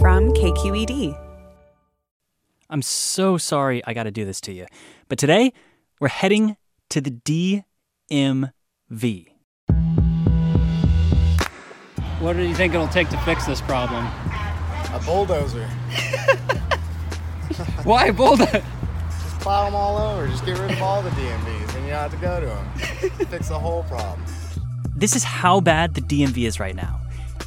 From KQED. I'm so sorry I got to do this to you. But today, we're heading to the DMV. What do you think it'll take to fix this problem? A bulldozer. Why bulldozer? Just plow them all over. Just get rid of all the DMVs, and you don't have to go to them. fix the whole problem. This is how bad the DMV is right now.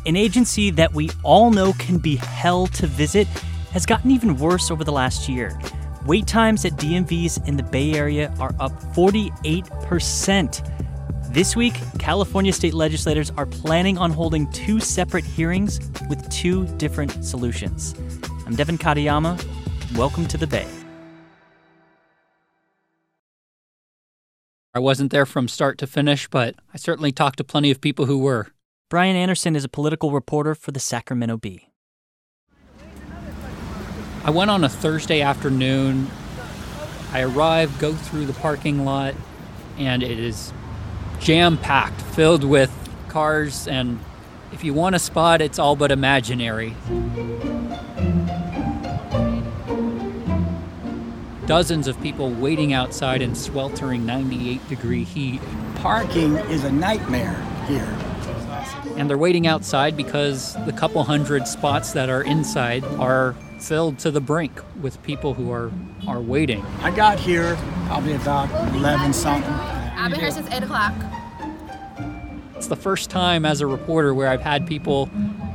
An agency that we all know can be hell to visit has gotten even worse over the last year. Wait times at DMVs in the Bay Area are up 48%. This week, California state legislators are planning on holding two separate hearings with two different solutions. I'm Devin Katayama. Welcome to the Bay. I wasn't there from start to finish, but I certainly talked to plenty of people who were. Bryan Anderson is a political reporter for the Sacramento Bee. I went on a Thursday afternoon. I arrive, go through the parking lot, and it is jam packed, filled with cars. And if you want a spot, it's all but imaginary. Dozens of people waiting outside in sweltering 98 degree heat. Parking is a nightmare here. And they're waiting outside because the couple hundred spots that are inside are filled to the brink with people who are, are waiting. I got here probably about 11 something. I've been here since 8 o'clock. It's the first time as a reporter where I've had people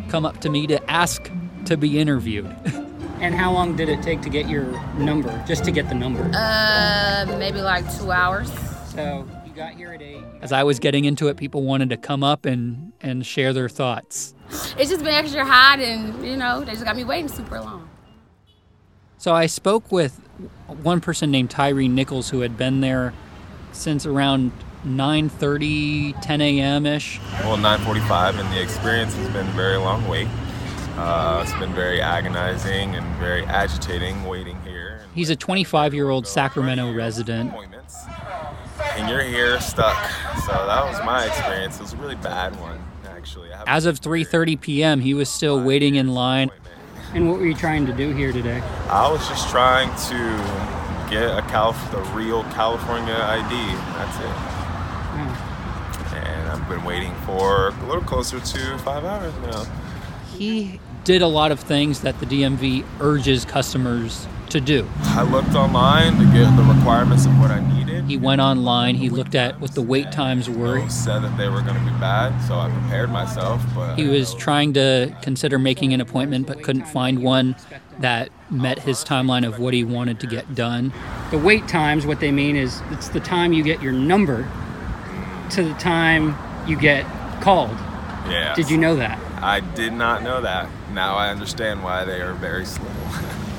come up to me to ask to be interviewed. and how long did it take to get your number, just to get the number? Uh, maybe like two hours. So you got here at 8. As I was getting into it, people wanted to come up and, and share their thoughts. It's just been extra hot and, you know, they just got me waiting super long. So I spoke with one person named Tyree Nichols who had been there since around 9:30, 10 a.m. ish. Well, 9:45, and the experience has been a very long wait. Uh, it's been very agonizing and very agitating waiting here. He's a 25-year-old Sacramento resident. And you're here stuck. So that was my experience. It was a really bad one, actually. As of 3:30 p.m., he was still waiting in line. And what were you trying to do here today? I was just trying to get a Calif- the real California ID. That's it. Hmm. And I've been waiting for a little closer to five hours now. He did a lot of things that the DMV urges customers to do. I looked online to get the requirements of what I needed. He went online, he looked at what the wait times were. Those said that they were going to be bad, so I prepared myself. But He was trying to consider making an appointment but couldn't find one that met his timeline of what he wanted to get done. The wait times, what they mean is it's the time you get your number to the time you get called. yeah. Did you know that? I did not know that. Now I understand why they are very slow.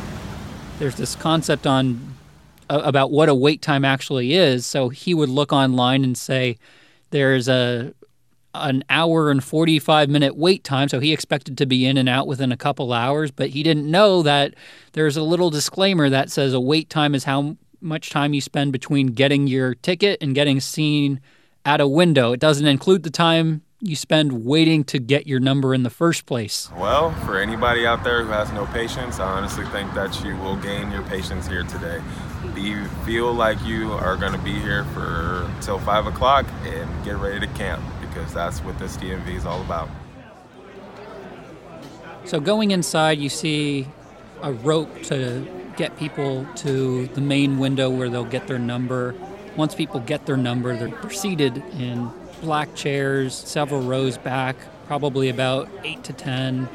There's this concept on about what a wait time actually is. So he would look online and say there's a an hour and 45 minute wait time so he expected to be in and out within a couple hours but he didn't know that there's a little disclaimer that says a wait time is how much time you spend between getting your ticket and getting seen at a window it doesn't include the time you spend waiting to get your number in the first place well, for anybody out there who has no patience, I honestly think that you will gain your patience here today. Be, feel like you are going to be here for till five o'clock and get ready to camp because that's what this DMV is all about. So going inside, you see a rope to get people to the main window where they'll get their number. Once people get their number, they're seated in black chairs, several rows back, probably about eight to 10.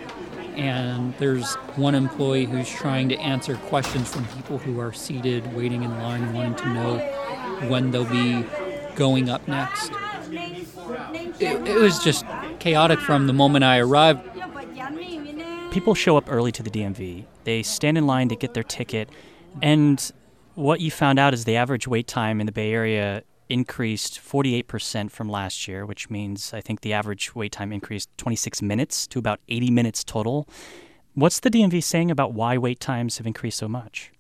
And there's one employee who's trying to answer questions from people who are seated, waiting in line, wanting to know when they'll be going up next. It, it was just chaotic from the moment I arrived. People show up early to the DMV. They stand in line to get their ticket. And what you found out is the average wait time in the Bay Area increased 48% from last year, which means I think the average wait time increased 26 minutes to about 80 minutes total. What's the DMV saying about why wait times have increased so much?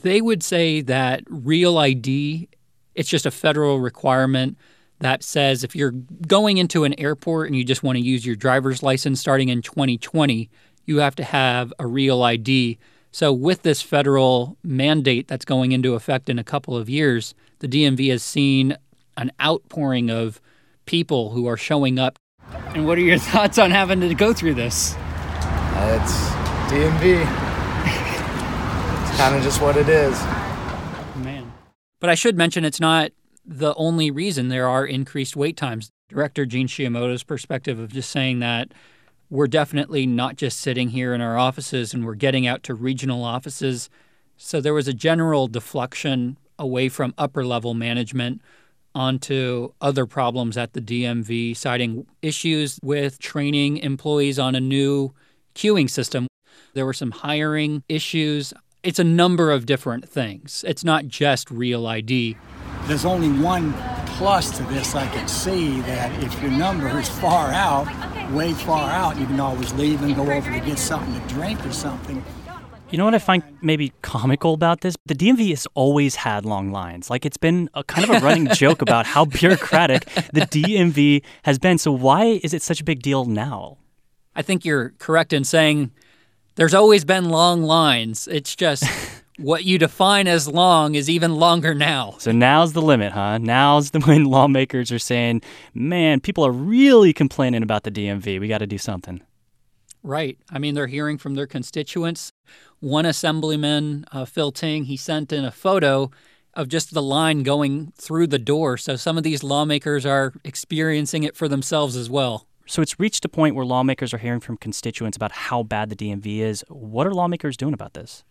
They would say that real ID, it's just a federal requirement that says if you're going into an airport and you just want to use your driver's license starting in 2020, you have to have a real ID. So, with this federal mandate that's going into effect in a couple of years, the DMV has seen an outpouring of people who are showing up. And what are your thoughts on having to go through this? Uh, it's DMV. it's kind of just what it is. Man. But I should mention it's not the only reason there are increased wait times. Director Jean Shiomoto's perspective of just saying that we're definitely not just sitting here in our offices and we're getting out to regional offices. So there was a general deflection away from upper level management onto other problems at the DMV, citing issues with training employees on a new queuing system. There were some hiring issues. It's a number of different things. It's not just Real ID. There's only one plus to this I can see that if your number is far out, way far out, you can always leave and go over to get something to drink or something. You know what I find maybe comical about this? The DMV has always had long lines. Like it's been a kind of a running joke about how bureaucratic the DMV has been. So why is it such a big deal now? I think you're correct in saying there's always been long lines. It's just what you define as long is even longer now. So now's the limit, huh? Now's the when lawmakers are saying, "Man, people are really complaining about the DMV. We got to do something." Right. I mean, they're hearing from their constituents. One assemblyman, uh, Phil Ting, he sent in a photo of just the line going through the door. So some of these lawmakers are experiencing it for themselves as well. So it's reached a point where lawmakers are hearing from constituents about how bad the DMV is. What are lawmakers doing about this?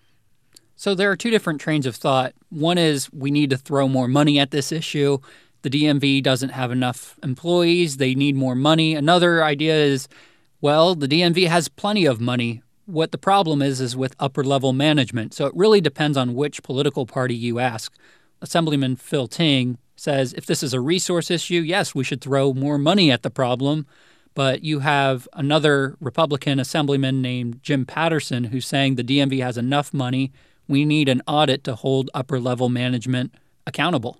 So there are two different trains of thought. One is we need to throw more money at this issue. The DMV doesn't have enough employees, they need more money. Another idea is well, the DMV has plenty of money. What the problem is, is with upper level management. So it really depends on which political party you ask. Assemblyman Phil Ting says if this is a resource issue, yes, we should throw more money at the problem. But you have another Republican assemblyman named Jim Patterson who's saying the DMV has enough money. We need an audit to hold upper level management accountable.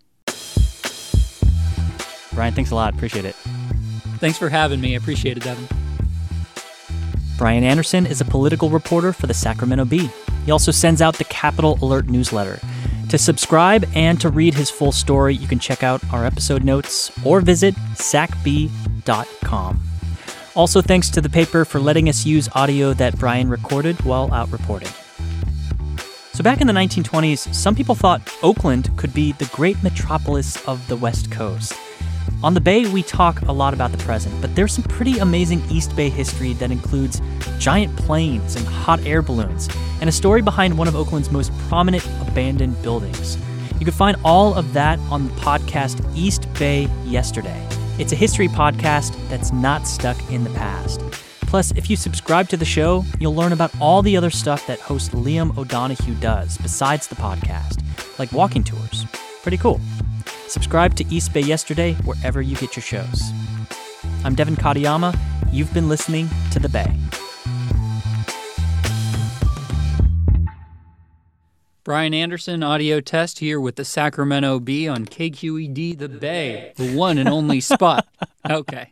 Bryan, thanks a lot. Appreciate it. Thanks for having me. Appreciate it, Devin. Bryan Anderson is a political reporter for the Sacramento Bee. He also sends out the Capital Alert newsletter. To subscribe and to read his full story, you can check out our episode notes or visit sacbee.com. Also, thanks to the paper for letting us use audio that Bryan recorded while out reporting. So, back in the 1920s, some people thought Oakland could be the great metropolis of the West Coast. On the Bay, we talk a lot about the present, but there's some pretty amazing East Bay history that includes giant planes and hot air balloons, and a story behind one of Oakland's most prominent abandoned buildings. You can find all of that on the podcast East Bay Yesterday. It's a history podcast that's not stuck in the past. Plus, if you subscribe to the show, you'll learn about all the other stuff that host Liam O'Donoghue does besides the podcast, like walking tours. Pretty cool. Subscribe to East Bay Yesterday wherever you get your shows. I'm Devin Katayama. You've been listening to The Bay. Bryan Anderson, audio test here with the Sacramento Bee on KQED The Bay, the one and only spot. Okay.